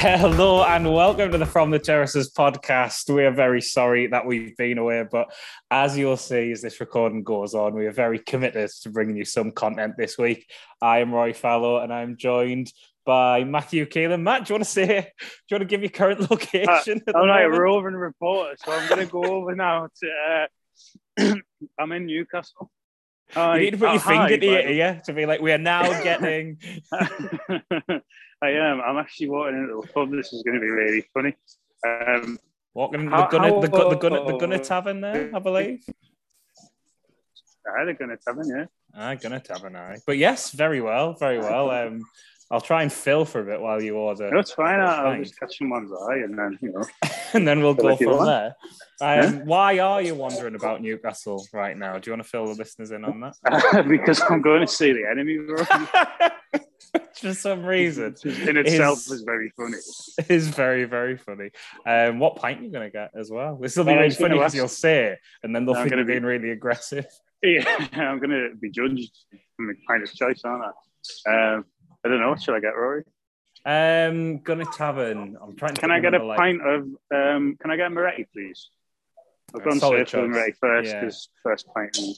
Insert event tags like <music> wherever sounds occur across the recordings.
Hello and welcome to the From the Terraces podcast. We are very sorry that we've been away, but as you'll see as this recording goes on, we are very committed to bringing you some content this week. I am Roy Fallow and I'm joined by Matthew Keelan. Matt, do you want to say, do you want to give your current location? Uh, I'm not a roving reporter, so I'm going to go over now to, uh, <clears throat> I'm in Newcastle. Hi. You need to put oh, your finger hi, to your ear to be like, we are now getting. <laughs> <laughs> <laughs> I am. I'm actually walking into the pub. This is going to be really funny. Um, walking into the Gunner, the, the, Gunner, the Gunner Tavern there, I believe. I the Gunner Tavern, yeah. Ah, Gunner Tavern, aye. But yes, very well, very well. Um, I'll try and fill for a bit while you order. That's fine. I'll, I'll just catch someone's eye and then, you know. <laughs> and then we'll go from there. Um, yeah? Why are you wondering about Newcastle right now? Do you want to fill the listeners in on that? <laughs> because I'm going to see the enemy. <laughs> For some reason. <laughs> In itself is, is very funny. Is very, very funny. Um, what pint are you going to get as well? This will be really funny because you'll say it and then they'll I'm think you're be... being really aggressive. <laughs> Yeah, <laughs> I'm going to be judged from the pint of choice, aren't I? Um, I don't know. What should I get, Rory? Um, Gunner Tavern. I'm trying to. Can I get a like... pint of? Um, can I get a Moretti, please? I've gone safe for Moretti first because yeah. first pint. And...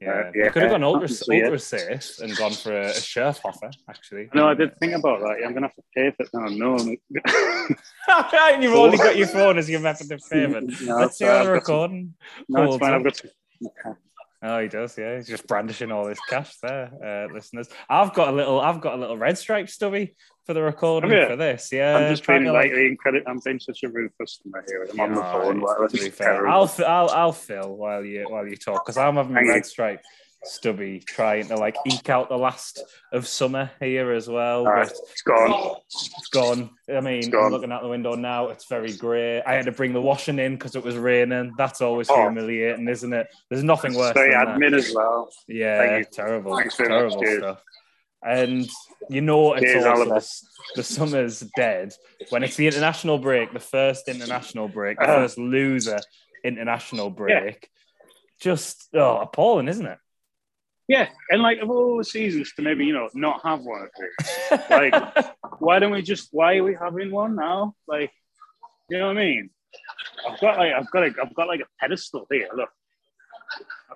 Yeah, uh, yeah. could have gone ultra, ultra safe and gone for a, a shirt offer, actually. No, I did think about that. I'm going to have to pay for it now. No, <laughs> and you've only got your <laughs> phone as your method of payment. No, Let's see how the recording. No, it's fine. I've got to. Oh, he does. Yeah, he's just brandishing all his cash there, uh, listeners. I've got a little. I've got a little red stripe stubby for the recording for this. Yeah, I'm just being lightly like... credit. I'm being such a rude customer here. I'm on the phone. I'll I'll I'll fill while you while you talk because I'm having a red stripe stubby trying to like eke out the last of summer here as well. Right, it's gone. It's gone. I mean, gone. looking out the window now, it's very grey. I had to bring the washing in because it was raining. That's always oh. humiliating, isn't it? There's nothing worse. Very admin that. as well. Yeah, terrible, Thanks terrible stuff. And you know it's Cheers, also the, the, summer's dead when it's the international break, the first international break, the uh, first loser international break. Yeah. Just oh, appalling, isn't it? Yeah, and like of all the seasons to maybe you know not have one of these, like <laughs> why don't we just why are we having one now? Like, you know what I mean? I've got like I've got a, I've got like a pedestal here. Look,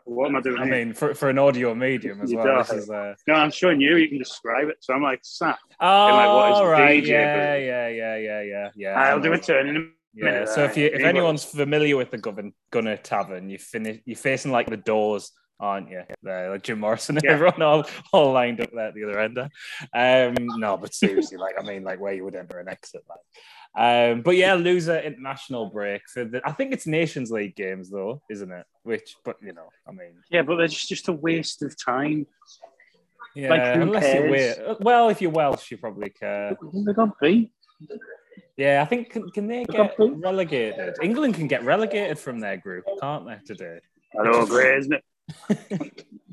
what am I doing? I here? mean, for, for an audio medium as you well. This is, uh... No, I'm showing you. You can describe it. So I'm like sat. Oh, in, like, what is right. DJ, yeah, yeah, yeah, yeah, yeah, yeah. I'll do a turn in a yeah, minute, so if you if anyone's familiar with the Gunner, Gunner Tavern, you finish you're facing like the doors aren't you? There, like Jim Morrison and yeah. everyone all, all lined up there at the other end. Um, no, but seriously, like I mean, like where you would enter an exit, like. Um, but yeah, loser international break. So the, I think it's Nations League games though, isn't it? Which, but you know, I mean, yeah, but it's just a waste of time. Yeah, like, unless you're well, if you're Welsh, you probably care. They beat. Yeah, I think can, can they get relegated? England can get relegated from their group, can't they? Today. I know, great, isn't it?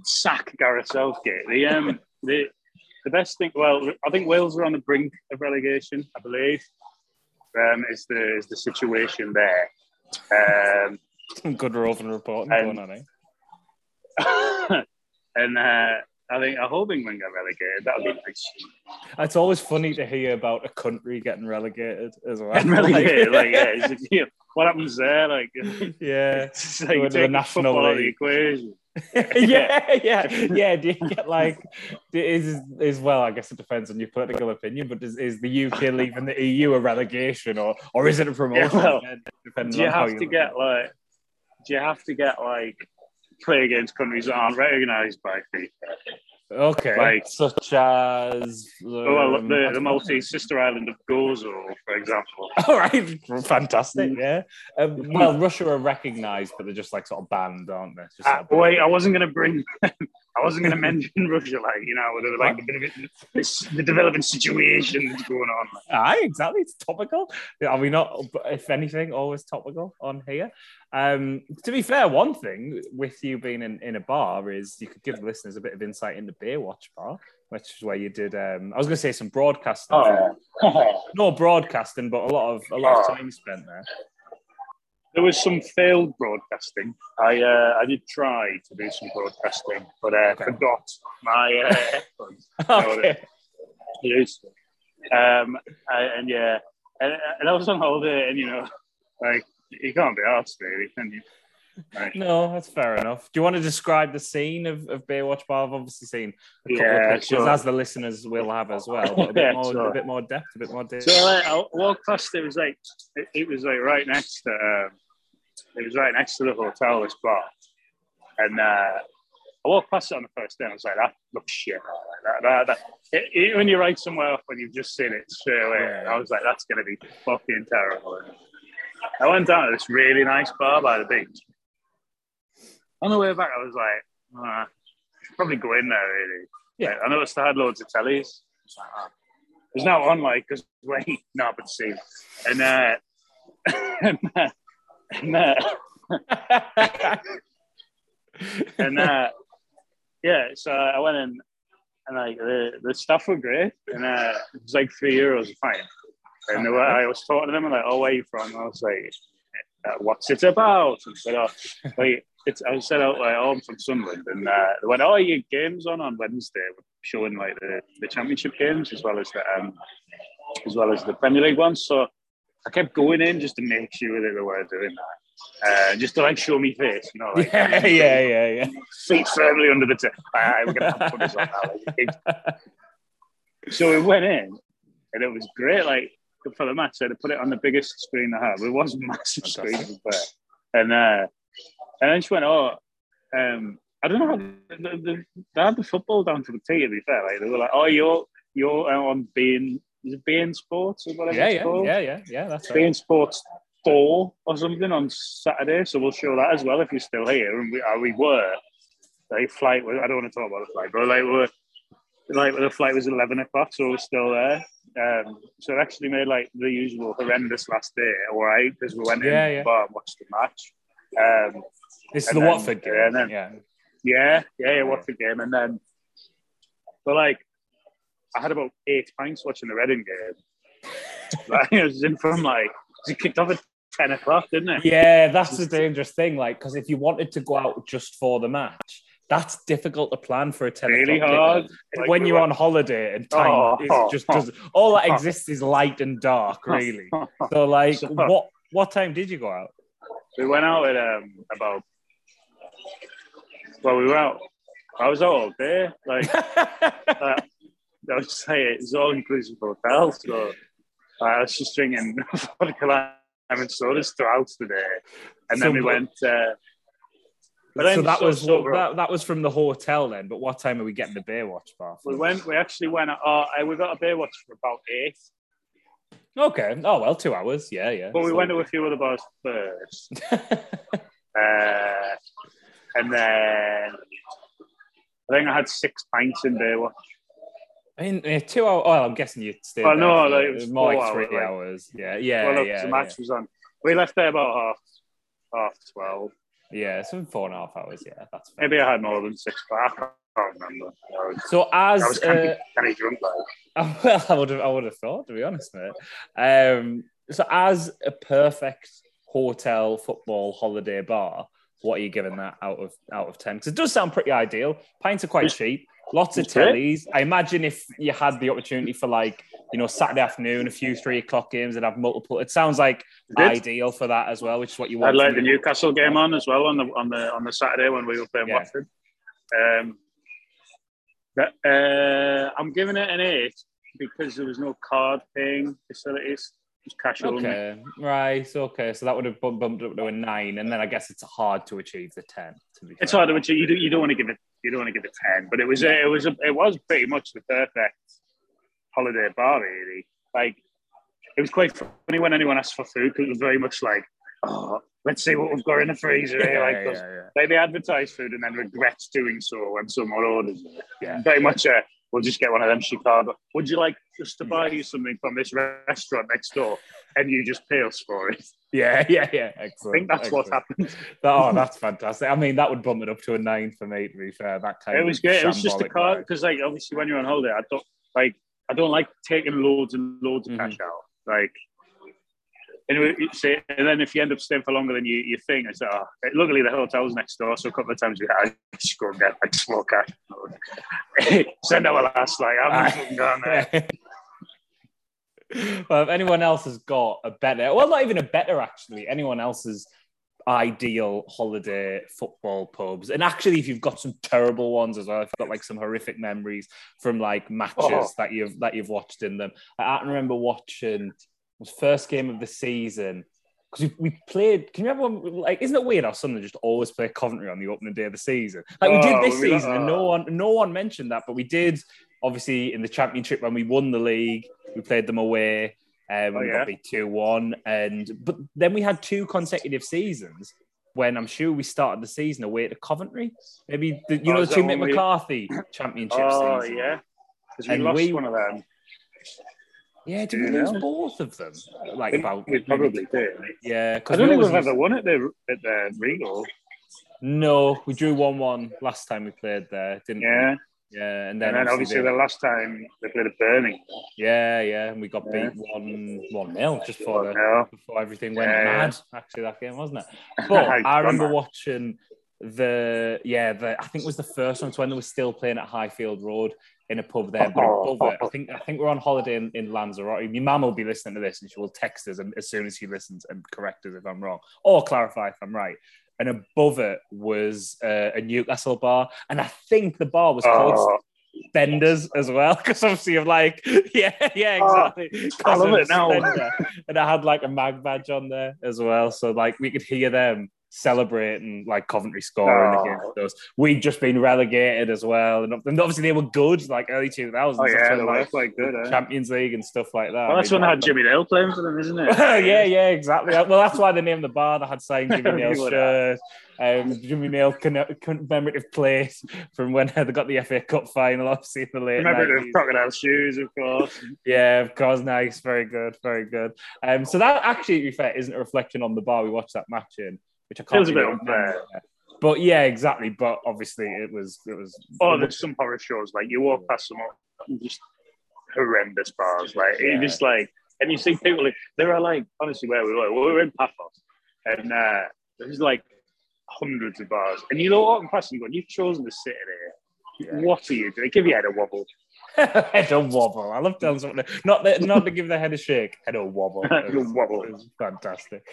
Sack Gareth Southgate. The um the the best thing. Well, I think Wales are on the brink of relegation. I believe um, is the is the situation there. Um, <laughs> Good roving reporting and, going on, eh? <laughs> and uh, I think I hope England get relegated. That would be nice. It's always funny to hear about a country getting relegated as well. Relegated, like, <laughs> like yeah, what happens there? Like, <laughs> yeah, it's like you the national league. the equation. <laughs> yeah, <laughs> yeah, yeah. Do you get like is is well? I guess it depends on your political opinion, but is, is the UK leaving the EU a relegation or or is it a promotion? Yeah, well, do you have to get like? Do you have to get like play against countries that aren't recognised by FIFA? Okay. Like such as um, well, the, the Maltese sister island of Gozo, for example. <laughs> All right, fantastic. Yeah. Um, well, Russia are recognised, but they're just like sort of banned, aren't they? Just uh, wait, I wasn't going to bring. <laughs> I wasn't going to mention <laughs> Russia, like you know, with like the, this, the developing situation that's going on. Aye, exactly. It's topical. Are we not? If anything, always topical on here. Um, to be fair, one thing with you being in, in a bar is you could give the listeners a bit of insight into Baywatch Bar, which is where you did. Um, I was going to say some broadcasting, oh. no broadcasting, but a lot of a lot of time spent there. There was some failed broadcasting. I uh, I did try to do some broadcasting, but uh, Okay. forgot my uh, headphones. <laughs> okay. Yes. Um, I, and yeah, and, and I was on holiday, and you know, like you can't be asked really, can you? Like, No, that's fair enough. Do you want to describe the scene of, of Baywatch Bar? I've obviously seen a couple Yeah, of pictures, sure. as the listeners will have as well. But a bit <laughs> Yeah, more, sure. a bit more depth, a bit more depth. So like, I walked past. It was like it, it was like right next to um, it was right next to the hotel. This bar, and uh, I walked past it on the first day. and I was like, that looks shit. That, that, that. It, it- when you write somewhere off when you've just seen it straight away. I was like, that's gonna be fucking terrible. And I went down to this really nice bar by the beach. On the way back, I was like, ah, should probably go in there. Really, Yeah. Like, I noticed they had loads of tellies. Like. There's now on like because <laughs> wait, no, but see, and uh, <laughs> and uh, and, that, <laughs> and uh, yeah, so I went in and like the, the stuff were great, and uh, it was like three euros a pint. And they were, I was talking to them and like, oh, where are you from? And I was like, uh, what's it about? And said, oh, like it's. I said, oh, like, oh, I'm from Sunderland, and uh, they went, oh, your games on on Wednesday, We're showing like the, the championship games as well as the um, as well as the Premier League ones. So I kept going in just to make sure that they were doing that, uh, just to like show me face, you know, like yeah, <laughs> yeah, yeah, yeah. feet firmly under the table. All right, we're gonna have to put this on now. Like, so we went in, and it was great. Like for the match, so they put it on the biggest screen they have. It was massive screen, to be fair. and uh, and then she went, "Oh, um, I don't know. How, the, the, they had the football down to the T. To be fair, like they were like, "Oh, you're you're uh, on beIN is it beIN sports or whatever Yeah, yeah, called? yeah, yeah, yeah. That's right. beIN sports four or something on Saturday, so we'll show that as well if you're still here. And we, uh, we were like flight. was- I don't want to talk about the flight, but like we're like the flight was eleven o'clock, so we're still there. Um, so it actually made like the usual horrendous last day, all right, because we went Yeah, in yeah. bar and watched the match. Um, This is the then- Watford game. yeah, then- yeah. yeah, yeah, yeah, what's the game? And then, but like, I had about eight pints watching the Reading game. <laughs> like, it was in from like, it kicked off at 10 o'clock, didn't it? Yeah, that's the dangerous thing. Like, because if you wanted to go out just for the match, that's difficult to plan for a 10 Really hard. Like, when you're on holiday and time Oh, is oh, just oh. does all that exists is light and dark, really. <laughs> So, like, So- what what time did you go out? we went out at um, about, well, we were out, I was out all day. Like, <laughs> uh, I was saying, it's all inclusive hotel. So uh, I was just drinking <laughs> vodka lime and sodas throughout the day. And then So we went, uh, but then so that was that, that was from the hotel then. But what time are we getting the Baywatch bar? We went. We actually went. Uh, we got a Baywatch for about eight, Okay. Oh well, two hours. Yeah, yeah. but we So- went to a few other bars first, <laughs> uh, and then I think I had six pints in Baywatch. I mean, uh, two hours. Oh, I'm guessing you stayed. There no, like, it was more like three hours, hours. Yeah, yeah, well, look, yeah, the match yeah. was on. We left there about half half twelve. Yeah, so four and a half hours. Yeah, that's fair. Maybe I had more than six, but I can't remember. I was, So as I was uh, kind of <laughs> drunk. Like. <laughs> well, I would have, I would have thought, to be honest, mate. Um, so as a perfect hotel football holiday bar, what are you giving that out of out of ten? Because it does sound pretty ideal. Pints are quite cheap. Lots of tellies. I imagine if you had the opportunity for like you know Saturday afternoon, a few three o'clock games, and have multiple. It sounds like ideal for that as well, which is what you want. I'd like the Newcastle game on as well on the on the on the Saturday when we were playing Yeah. Watford. Um, but, uh, I'm giving it an eight because there was no card paying facilities. Cash only. Okay, right. Okay, so that would have bumped, bumped up to a nine, and then I guess it's hard to achieve the ten. To be It's hard to achieve. You, do, you don't want to give it. You don't want to give it ten, but it was a, uh, it was a, it was pretty much the perfect holiday bar. Really, like it was quite funny when anyone asked for food because it was very much like, oh, let's see what we've got in the freezer. here. Like, yeah, yeah. Like they advertise food and then regrets doing so when someone orders it. Yeah. Very much a, we'll just get one of them Chicago. Would you like us to buy you something from this restaurant next door? And you just pay us for it. Yeah, <laughs> yeah, yeah. I think that's what excellent. happened. <laughs> Oh, that's fantastic. I mean, that would bump it up to a nine for me. To be fair, that kind It was great. It was just a card because like obviously when you're on holiday, I don't like I don't like taking loads and loads of Mhm. cash out. Like And, we, say, and then if you end up staying for longer than you, you think, it's like, oh, luckily the hotel's next door, so a couple of times we had to go and get like small cash. Send our last, like, I'm gone there. Eh? <laughs> well, if anyone else has got a better, well, not even a better actually, anyone else's ideal holiday football pubs, and actually, if you've got some terrible ones as well, if you've got like some horrific memories from like matches oh. that you've that you've watched in them. I, can remember watching was first game of the season because we, we, played. Can you remember? When, like, isn't it weird how Sunderland just always play Coventry on the opening day of the season? Like we did oh, this season, and no one no one mentioned that, but we did obviously in the championship when we won the league, we played them away. Um, oh, we yeah. got beat two one, and but then we had two consecutive seasons when I'm sure we started the season away to Coventry. Maybe the, you oh, know the two Mick McCarthy championship oh, season. yeah, because we and lost we, one of them. Yeah, did we lose both of them? Like about we probably did. Yeah, I don't think we've ever won at the at the Ricoh. No, we drew one one last time we played there, didn't yeah. we? Yeah, and then, and then obviously, obviously the last time they played at Birmingham. Yeah, yeah, and we got yeah. beat one one nil just before the, before everything went yeah, mad. Actually, that game wasn't it? But <laughs> I remember watching the yeah, the I think it was the first one. when they were still playing at Highfield Road in a pub there, but above it, I think I think we're on holiday in, in Lanzarote. My mum will be listening to this, and she will text us as soon as she listens and correct us if I'm wrong or clarify if I'm right and above it was uh, a Newcastle bar, and I think the bar was called oh. Spenders as well, <laughs> because obviously I'm like, yeah, yeah, oh, exactly. Oh, I love it now. and I had like a mag badge on there as well, so like we could hear them celebrating like Coventry scoring oh. against us. We'd just been relegated as well, and, obviously they were good, like early 2000s. Oh yeah, they quite good. Eh? Champions League and stuff like that. Well, that's I mean, when I had Jimmy Nail playing for them, isn't it? <laughs> yeah, yeah, exactly. Well, that's why they named the bar. They had signed Jimmy <laughs> Nail's shirt. Um, Jimmy Nail commemorative place from when they got the FA Cup final, obviously in the late. Remember 90s. the crocodile shoes, of course. yeah, of course. Nice, very good, very good. Um, so that actually, to be fair, isn't a reflection on the bar we watched that match in which I can't. Feels a bit unfair. But yeah, exactly. But obviously, it was it was. Oh, there's some horror shows like you walk past some just horrendous bars, like yeah. you just like, and you see people. There are like honestly where we were. We were in Paphos, and uh, there's like hundreds of bars, and you know walking past and going, "You've chosen to sit here. Yeah. What are you doing? Give your head a wobble." <laughs> head a wobble. I love telling someone not that, not to give their head a shake. Head a wobble. <laughs> It's, wobble. It's fantastic.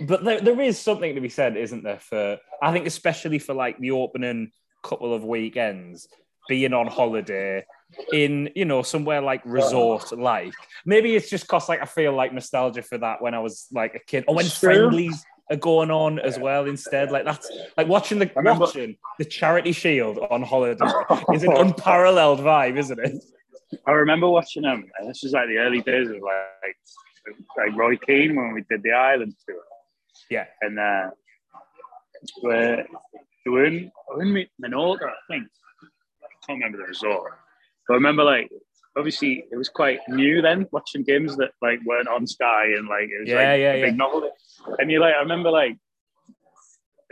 But there, there is something to be said, isn't there? For I think especially for like the opening couple of weekends, being on holiday in you know somewhere like resort like maybe it's just cause like I feel like nostalgia for that when I was like a kid or when friendlies are going on as well instead. Like that's like watching the remember, watching the charity shield on holiday <laughs> is an unparalleled vibe, isn't it? I remember watching them, and this was like the early days of like like Roy Keane when we did the island tour. Yeah, and uh, we're we're in, we're in Minorca, I think. I can't remember the resort. But I remember like obviously it was quite new then watching games that like weren't on Sky and like it was yeah, like yeah, a big yeah. novelty. And you like I remember like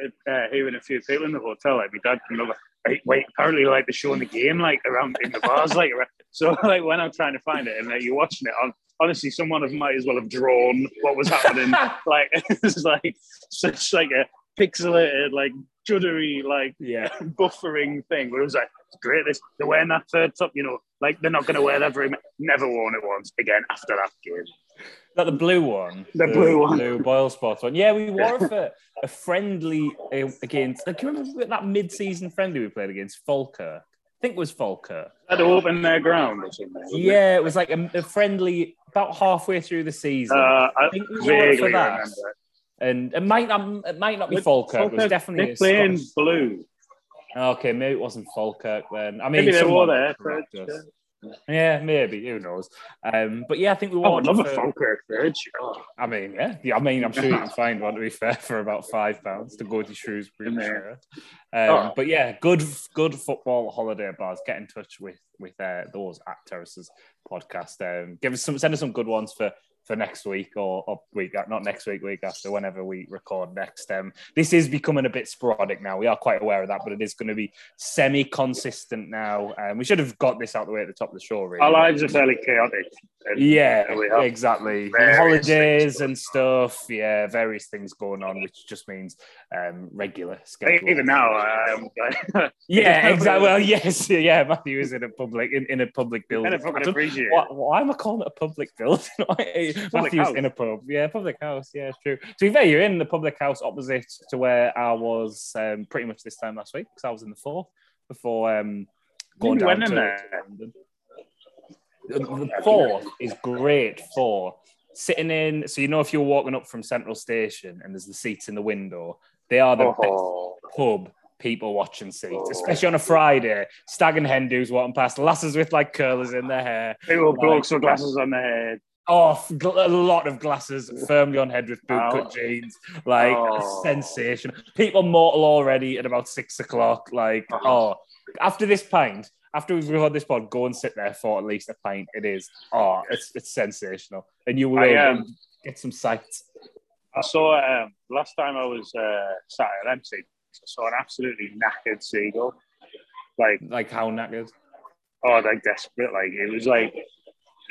uh, hearing a few people in the hotel like my dad coming over. Like, wait, apparently like they're showing the game like around in the bars like around. so <laughs> like when I'm trying to find it and like, you're watching it on honestly someone of might as well have drawn what was happening <laughs> like <laughs> it's like such like a pixelated like juddery like yeah buffering thing but it was like it's great this they're wearing that third top you know like they're not going to wear that very much. Never worn it once again after that game. Is that the blue one? The, the blue one. Blue boil spot one. Yeah, we wore it for a friendly uh, against. Can you remember that mid-season friendly we played against Falkirk? I think it was Falkirk. Had open their ground or something. Yeah, it? was like a, a, friendly about halfway through the season. Uh, I, think we wore it for that. And it might not, it might not be Falkirk. Falkirk. It was definitely they're playing Scottish. blue. Okay, maybe it wasn't Falkirk then. I mean, maybe they were there. Yeah, maybe. Who knows? Um, but yeah, I think we want oh, another for, Falkirk Bridge. Oh. I mean, yeah. yeah. I mean, I'm sure you can <laughs> find one to be fair for about five pounds to go to Shrewsbury. Sure. Um, oh. But yeah, good, good football holiday bars. Get in touch with with uh, those at Terraces podcast. Um, give us some, send us some good ones for for next week or, or week not next week, week after, whenever we record next. Um, this is becoming a bit sporadic now. We are quite aware of that, but it is going to be semi-consistent now. Um, we should have got this out the way at the top of the show. Really. Our lives are fairly chaotic. Yeah, exactly. Holidays and stuff. Yeah, various things going on, which just means um, regular schedule. Even now, um, <laughs> yeah, <laughs> exactly. Well, yes, <laughs> yeah. Matthew is in a public in, in a public building. Why, why, am I calling it a public building? <laughs> Matthew's house. in a pub. Yeah, public house. Yeah, it's true. To be fair, you're in the public house opposite to where I was um, pretty much this time last week because I was in the Forth before um, going down to London. The Forth is great for sitting in. So you know if you're walking up from Central Station and there's the seats in the window, they are the oh. best pub people watching seats, oh. especially on a Friday. Stag and hen dudes walking past, lasses with like curlers in their hair. People like, blokes with glasses on their head. Oh, a lot of glasses firmly on head with bootcut oh. jeans. Like oh. sensation. People mortal already at about six o'clock. Like, uh-huh. oh, after this pint, after we've recorded this pod, go and sit there for at least a pint. It is, oh, it's it's sensational, and you will I, um, get some sights. I saw um, last time I was uh, sat at MC. I saw an absolutely knackered seagull. Like, like how knackered? Oh, like desperate. Like it was like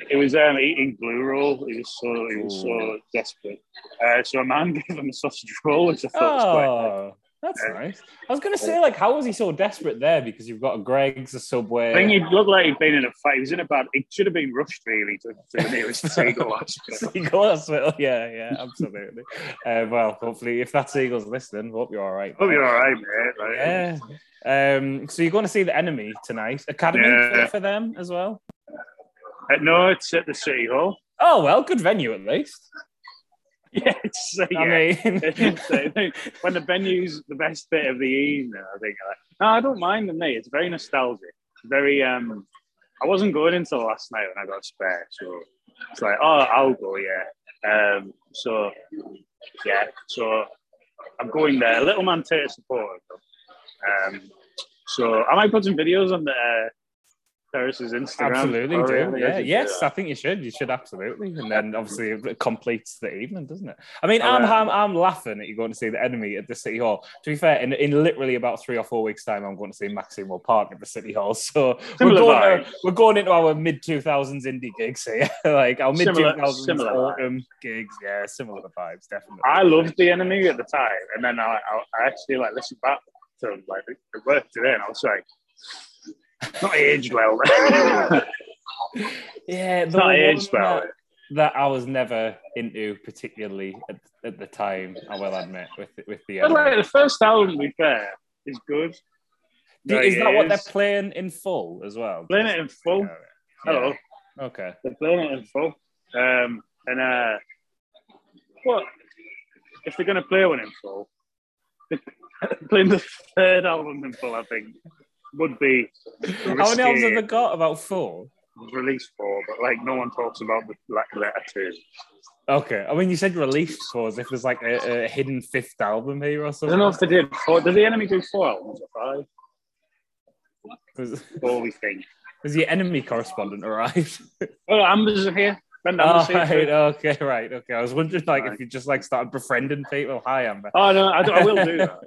it was um, eating blue roll. He was so he was so desperate. Uh, so a man <laughs> gave him a sausage roll, which I thought oh. was quite. Oh. That's nice. I was going to say, like, how was he so desperate there? Because you've got a Greggs, a Subway. I think he looked like he'd been in a fight. He was in a bad. He should have been rushed really to, to the nearest <laughs> Seagull hospital. <laughs> Seagull hospital, yeah, yeah, absolutely. uh, well, hopefully, if that Seagull's listening, hope you're all right. Hope you're all right, mate. Right? Yeah. Um, so you're going to see the enemy tonight. Academy yeah. for them as well. No, it's at the City Hall. Oh well, good venue at least. <laughs> Yeah, it's, uh, I mean, <laughs> when the venue's the best bit of the evening, I think. Like, no, I don't mind the mate. It's very nostalgic. Very. um I wasn't going until last night when I got spare, so it's like, oh, I'll go. Yeah. Um. So, yeah. So I'm going there. Little man Tater supporter. Um. So I might put some videos on the uh, Terrace's Instagram. Absolutely, do. Yeah, yes, I think you should. You should absolutely, and then obviously it <laughs> completes the evening, doesn't it? I mean, I'm, I'm I'm laughing at you going to see the enemy at the City Hall. To be fair, in, in literally about three or four weeks' time, I'm going to see Maximo Park at the City Hall. <laughs> So we're going, to, we're going into our mid 2000s indie gigs here, <laughs> like our mid 2000s autumn gigs. Yeah, similar vibes, definitely. I loved the enemy at the time, and then I, I, I actually like listened back to like the work today, and I was like not aged well. <laughs> yeah, the not aged well. That, that, I was never into particularly at, at, the time. I will admit with with the. But like the first album, to be fair, is good. is that what they're playing in full as well? Playing it in full. Yeah. Hello. Okay. They're playing it in full. Um, and uh, what if they're going to play one in full? <laughs> playing the third album in full, I think would be. How many albums have they got? About four. Released four, but like no one talks about the like letter two. Okay, I mean, you said released four, as if there's like a, a, hidden fifth album here or something. I don't know if they did. Four. Did the enemy do four albums or five? Four, we think. <laughs> Has the enemy correspondent arrived? well, Amber's here. Oh, <laughs> right, okay, right, okay. I was wondering, like, right. if you just like started befriending people. Hi, Amber. Oh no, I, I will do <laughs> that.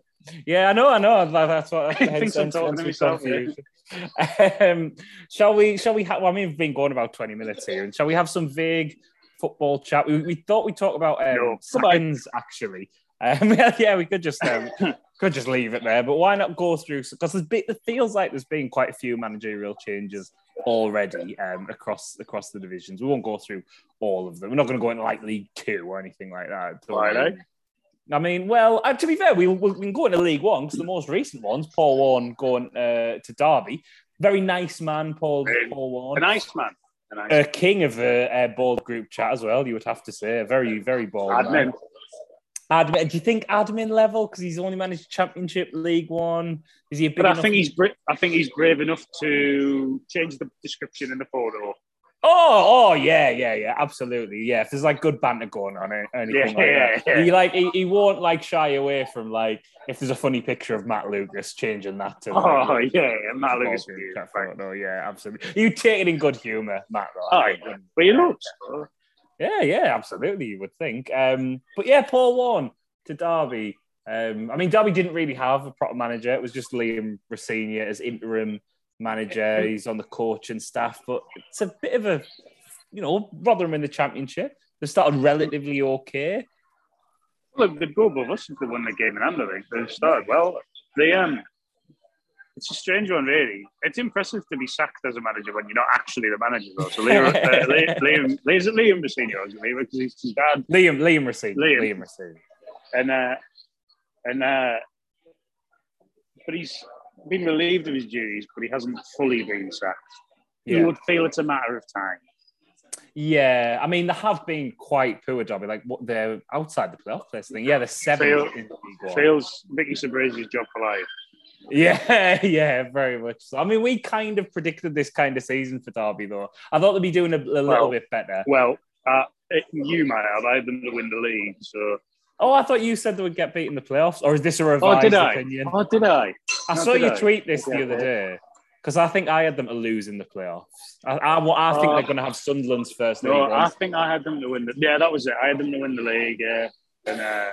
yeah, I know, I know. That's what <laughs> I think. I'm talking to myself. Um, shall we? Shall we? have? well, I mean, we've been going about twenty minutes here, and shall we have some vague football chat? We, we thought we'd talk about um, no, seconds, actually. Um, yeah, we could just um, <coughs> could just leave it there, but why not go through? Because it feels like there's been quite a few managerial changes already um, across across the divisions. We won't go through all of them. We're not going to go into like League Two or anything like that. Right. I mean, well, uh, to be fair, we, we can go into League One because the most recent ones, Paul Warne going uh, to Derby. Very nice man, Paul, Paul Warne. A nice man. A, nice a king of the uh, bold group chat as well, you would have to say. A very, very bold Admin. Man. Admin. Do you think admin level because he's only managed Championship, League One? Is he a big? But I think he's bra- I think he's brave enough to change the description in the photo. Oh, oh, yeah, yeah, yeah, absolutely, yeah. If there's like good banter going on, or anything yeah, like that, yeah. he like he, he won't like shy away from like if there's a funny picture of Matt Lucas changing that to. Like, oh yeah, yeah Matt Lucas. Photo, yeah, absolutely. You take it in good humour, Matt. Though, oh, yeah. but he looks. Yeah, yeah, absolutely. You would think. Um, but yeah, Paul Warne to Derby. Um, I mean, Derby didn't really have a proper manager. It was just Liam Rosenior as interim manager. He's on the coach and staff, but it's a bit of a, you know, Rotherham in the championship. They started relatively okay. Look, they'd go above us if they won the game in hand. I think they started well. They um, it's a strange one, really. It's impressive to be sacked as a manager when you're not actually the manager, though. So Liam, uh, <laughs> Liam, Liam, Liam, Liam Rosenior, because he's his dad. Liam, Liam Rosenior. Liam. Liam Rosenior. and uh, and uh, but he's been relieved of his duties, but he hasn't fully been sacked. Yeah. You would feel it's a matter of time. Yeah, I mean they have been quite poor, Derby. Like what they're outside the playoff place. I think. Yeah, they're seventh Feel- in League One. Feels Vicky Sabrazi's job for life. Yeah, <laughs> yeah, very much. So. I mean, we kind of predicted this kind of season for Derby, though. I thought they'd be doing a, a little Well, bit better. Well, uh, it, you might have. I had them to win the league. So, Oh, I thought you said they would get beat in the playoffs, or is this a revised oh, did I? opinion? Oh, did I? I saw you I? tweet this the other day because I think I had them to lose in the playoffs. I, I, I think Oh. they're going to have Sunderland's first No. I think I had them to win the. Yeah, that was it. I had them to win the league. Yeah, and uh,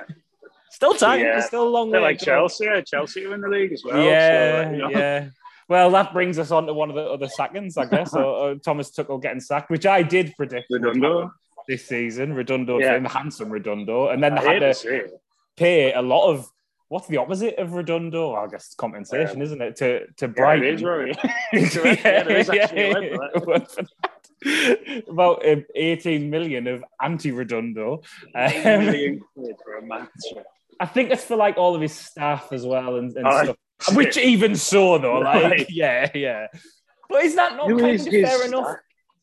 Still time. Yeah. There's still a long they're way. like. Chelsea. Yeah, Chelsea to win the league as well. yeah, so, you know. yeah. Well, that brings us on to one of the other sackings, I guess. so, uh, Thomas Tuchel getting sacked, which I did predict Redondo. this season. Redondo, Yeah. him, handsome Redondo, and then they had to pay a lot of what's the opposite of Redondo? I guess it's compensation, isn't it? To to Yeah, it is. Correct. <laughs> Yeah, there is actually a word for that. <laughs> word for that. About um, 18 million of anti Redondo. Um, for a match. I think it's for like all of his staff as well and, and Oh, stuff. <laughs> Which even so though, like Right. yeah, yeah. But is that not Who kind is of fair enough?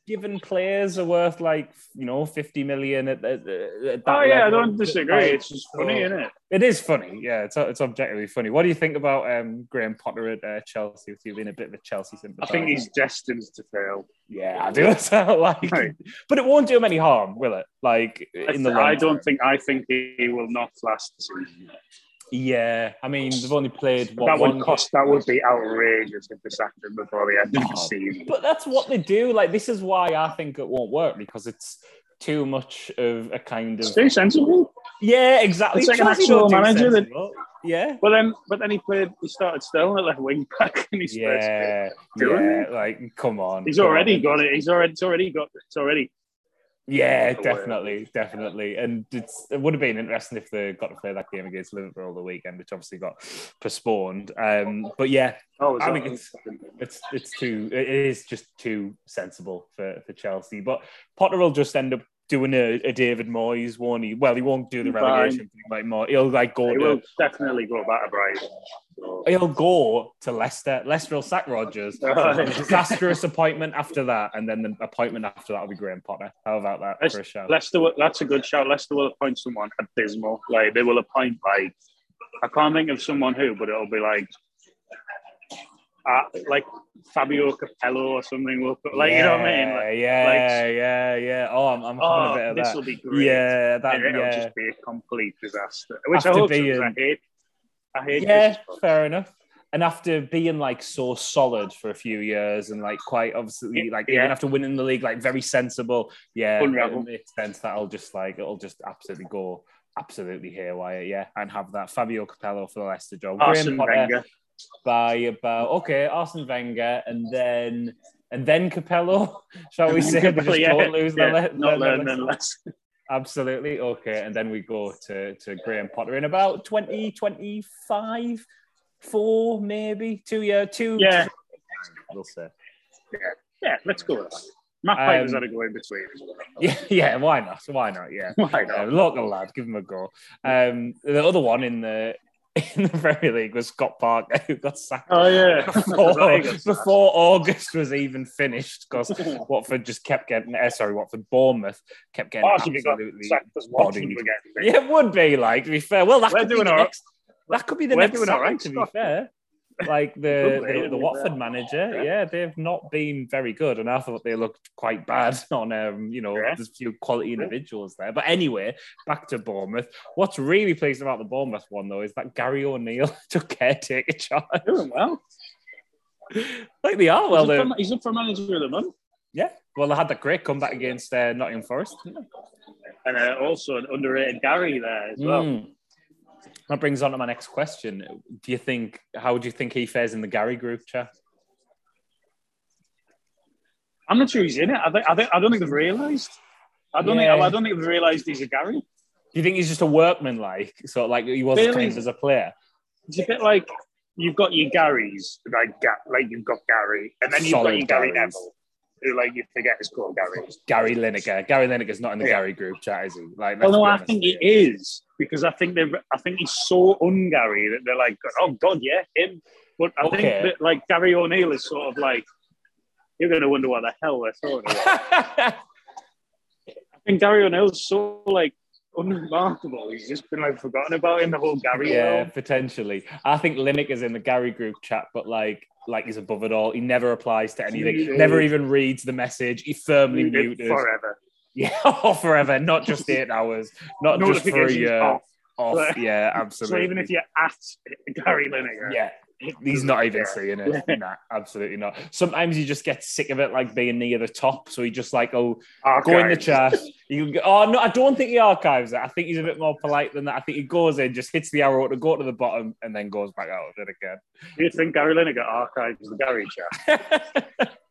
Given players are worth like you know 50 million at, at, at that Oh yeah, I level. don't disagree. Like, It's just funny, so- isn't it? It is funny, yeah. It's it's objectively funny. What do you think about um, Graham Potter at uh, Chelsea? With you being a bit of a Chelsea I think he's destined to fail. yeah, I do <laughs> well. Like, Right. but it won't do him any harm, will it? Like in the long I don't term? think. I think he will not last the season. Yeah, I mean they've only played what, that would one cost. That would be outrageous if they sacked him before the end of the season. But that's what they do. Like this is why I think it won't work because it's too much of a kind of Stay sensible. yeah, exactly. It's like an actual manager that- yeah, But then, but then he played. He started still at left wing back and he's yeah, yeah. Like come on, He's come already on. got it. He's already. It's already got. It's already. Yeah, definitely, definitely. And it's, it would have been interesting if they got to play that game against Liverpool all the weekend, which obviously got postponed. Um, but yeah, Oh, I think it's- it's it's too it is just too sensible for, for Chelsea. But Potter will just end up doing a, a David Moyes, won't he? Well, he won't do the relegation thing like more. He'll like go He to will definitely go back to Brighton. So, he'll go to Leicester. Leicester will sack Rodgers. <laughs> Disastrous appointment after that, and then the appointment after that will be Graham Potter. How about that for a shout? Leicester, that's a good shout. Leicester will appoint someone abysmal. Like they will appoint like I can't think of someone who, but it'll be like uh, like Fabio Capello or something. Will put, like you know what I mean? Like, yeah, yeah, yeah. Oh, I'm, I'm having a oh, bit of this that. will be great. Yeah, that. It'll Yeah, just be a complete disaster. Which After I hope being- I hate. I hate. yeah, fair enough. And after being like so solid for a few years and like quite obviously like Yeah. even after winning the league, like very sensible, yeah, Unravel. it makes sense that I'll just like it'll just absolutely go absolutely haywire, yeah, and have that Fabio Capello for the Leicester job. Arsene Graham Potter Wenger. By about okay, Arsene Wenger, and then and then Capello, <laughs> shall we say? They just Yeah, don't lose yeah, their le- not learn less. Absolutely. Okay. And then we go to, to Graham Potter in about 2025, four, maybe two year, two. Yeah. We'll say. Yeah, yeah let's go with that. Matt Um, Piper's had to go in between. <laughs> Yeah. Yeah. Why not? Why not? Yeah. Why Uh, not? local lad, give him a go. Um, the other one in the <laughs> in the Premier League was Scott Parker, who got sacked Oh yeah. <laughs> before, <laughs> before August was even finished because Watford just kept getting. Uh, sorry, Watford, Bournemouth kept getting Oh, absolutely. sacked as bodied. again. Yeah, it would be like to be fair. Well, that We're could be the right. next. That could be the We're next doing all right, to be fair. Like <laughs> the, the, the. Watford manager, Yeah. they've not been very good, and I thought they looked quite bad <laughs> on um, you know, there's a few quality individuals there. But anyway, back to Bournemouth. What's really pleasing about the Bournemouth one though is that Gary O'Neill <laughs> took caretaker charge. Doing well. like they are. Well, he's, up for, he's up for manager of the month. yeah. Well, they had that great comeback against uh, Nottingham Forest. and uh, also an underrated Gary there as well. Mm. That brings on to my next question. Do you think how do you think he fares in the Gary group chat? I'm not sure he's in it. I think I, think, I don't think they've realised. I don't Yeah. think I don't think they've realised he's a Gary. Do you think he's just a workman, like sort of like he was trained as a player? It's a bit like you've got your Garys, like like you've got Gary, and then you've Solid got your Gary Garys. Neville, like you forget is called Gary. Gary Lineker. Gary Lineker's not in the Yeah. Gary group chat, is he? Like, Well, no, I think he is because I think they've. I think he's so un-Gary that they're like, oh God, yeah, him. But I Okay. think that like Gary O'Neill is sort of like, you're going to wonder what the hell they're talking about. <laughs> I think Gary O'Neill's so like unremarkable. He's just been like forgotten about in the whole Gary yeah, world. potentially. I think Lineker's in the Gary group chat, but like, like he's above it all. He never replies to anything. Never even reads the message. He firmly Muted muted. forever. Yeah, <laughs> oh, forever. Not just <laughs> eight hours. Not just for a year. off. Off. So- <laughs> Yeah, So absolutely. even if you're at Gary Lineker, yeah, he's not even seeing it. Nah, absolutely not. Sometimes you just get sick of it, like being near the top. So he just like, oh, go in the Archives. chat. You go, oh no, I don't think he archives it. I think he's a bit more polite than that. I think he goes in, just hits the arrow to go to the bottom, and then goes back out of it again. Do you think Gary Lineker archives the Gary chat? <laughs>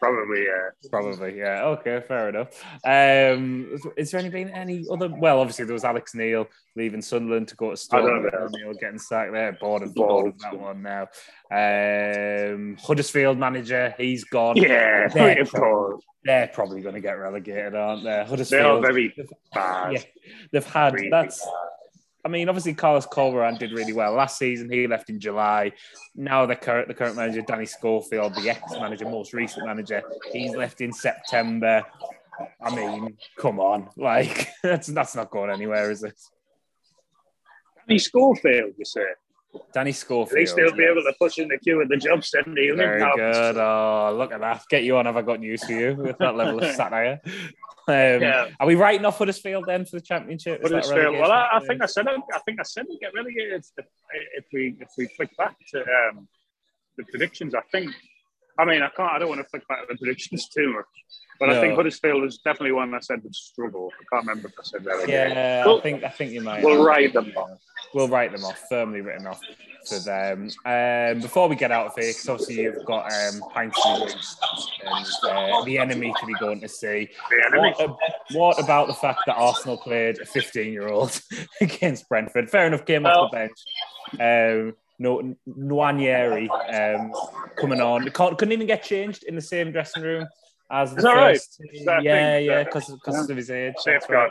Probably, yeah. Probably, yeah. Okay, fair enough. Um, is- there any been any other? Well, obviously there was Alex Neil leaving Sunderland to go to I don't Stoke. Neil getting sacked there. Bored of, Bored. of that one now. Um, Huddersfield manager, he's gone. Yeah, They're, of course. they're probably going to get relegated, aren't they? Huddersfield, They are very bad. yeah, they've had Really that's. I mean, obviously, Carlos Corberan did really well last season. He left in July. Now the current the current manager, Danny Schofield, the ex manager, most recent manager, he's left in September. I mean, come on, like <laughs> that's that's not going anywhere, is it? Danny Schofield, you say? Danny At Schofield. least they'll be able to push in the queue at the job centre. Very good. Oh, look at that. Get you on. Have I got news for you with that level of <laughs> satire? Um, Yeah. Are we writing off Huddersfield then for the championship? Huddersfield. Well, I, I think I said. I think I said we get relegated if, if we if we flick back to um, the predictions. I think. I mean, I can't. I don't want to flick back to the predictions too much, but I think Huddersfield was definitely one I said would struggle. I can't remember if I said relegation. Yeah, Well, I think I think you might. we'll write them off. We'll write them off, firmly written off for them. Um, before we get out of here, because obviously you've got um, Pints and uh, the enemy to be going to see. What, ab- what about the fact that Arsenal played a 15 year old <laughs> against Brentford? Fair enough, came off the bench. Um, no, Nwaneri um, coming on. Can't, couldn't even get changed in the same dressing room as the Is that right? first. That yeah, yeah, Yeah. because of his age. Right.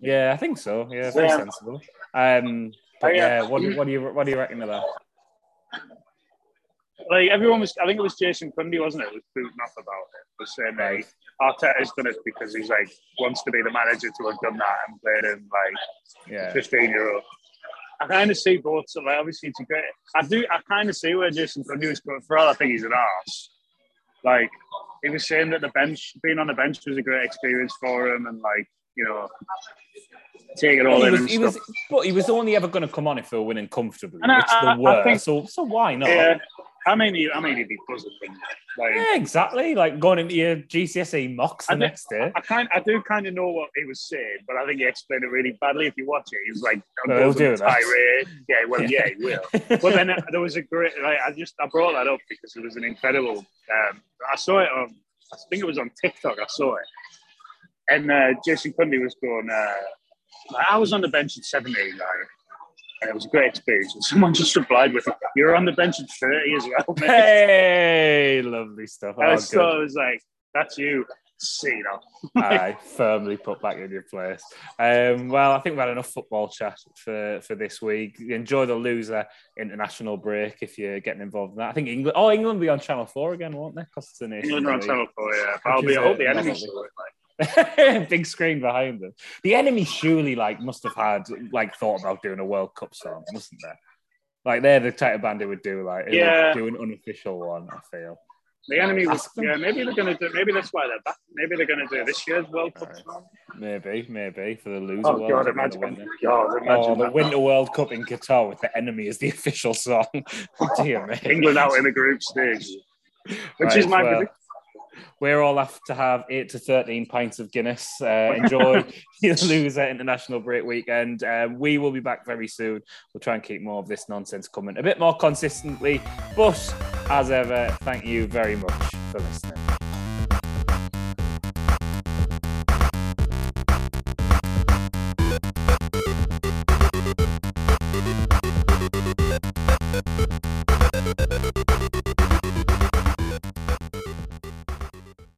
Yeah, I think so. Yeah, very Yeah. sensible. Um, but Oh, yeah. what, do- what do you what do you reckon of that? Like everyone was, I think it was Jason Cundy, wasn't it? Was booting off about it. Was saying Right. Arteta's done it because he's like wants to be the manager to have done that and played him like Yeah, 15 year old. I kind of see both. So like, obviously, it's a great. I do. I kind of see where Jason Cundy was coming. For all I think he's an arse. Like he was saying that the bench, being on the bench, was a great experience for him, and like you know, take it all he in was, and he stuff. was, but he was only ever going to come on if they were winning comfortably, And I- which I- they were. Think- so, so why not? yeah, I mean, he, I mean, he'd be buzzing. wouldn't? Like, Yeah, exactly. Like going into your GCSE mocks the I do- next day. I kind, I do kind of know what he was saying, but I think he explained it really badly. If you watch it, he was like, No, he'll do that. Yeah, well, yeah, he will. But then uh, there was a great. Like, I just I brought that up because it was an incredible. Um, I saw it on. I think it was on TikTok. I saw it, and uh, Jason Cundy was going. Uh, I was on the bench at 17, like, and it was a great experience. And someone just replied with, "You're on the bench at 30 as well, mate." hey, lovely stuff. Oh, so. I was like, "That's you." See, you know. <laughs> Aye, firmly put back in your place. Um, well, I think we had enough football chat for, for this week. Enjoy the loser international break if you're getting involved in that. I think England. Oh, England will be on Channel Four again, won't they? Because it's the Nations England on Channel 4, yeah. I'll be, I hope the lovely. saw it. Like. Big screen behind them. The enemy surely like must have had like thought about doing a World Cup song, mustn't they? Like they're the type of band who would do like who would Yeah. do an unofficial one. I feel. The enemy was, Ask yeah, maybe they're going to do, maybe that's why they're back. Maybe they're going to do this year's World Cup. Right. song. Maybe, maybe for the loser. Oh, World God, Cup, imagine, the winner. God, imagine Oh, the that. Winter World Cup in Qatar with the enemy as the <laughs> official song. <laughs> Dear me. England out in the group stage, which Right, is my well, prediction. We're all off to have eight to 13 pints of Guinness. Uh, <laughs> enjoy your loser international break weekend. Um, we will be back very soon. We'll try and keep more of this nonsense coming a bit more consistently. But as ever, thank you very much for listening.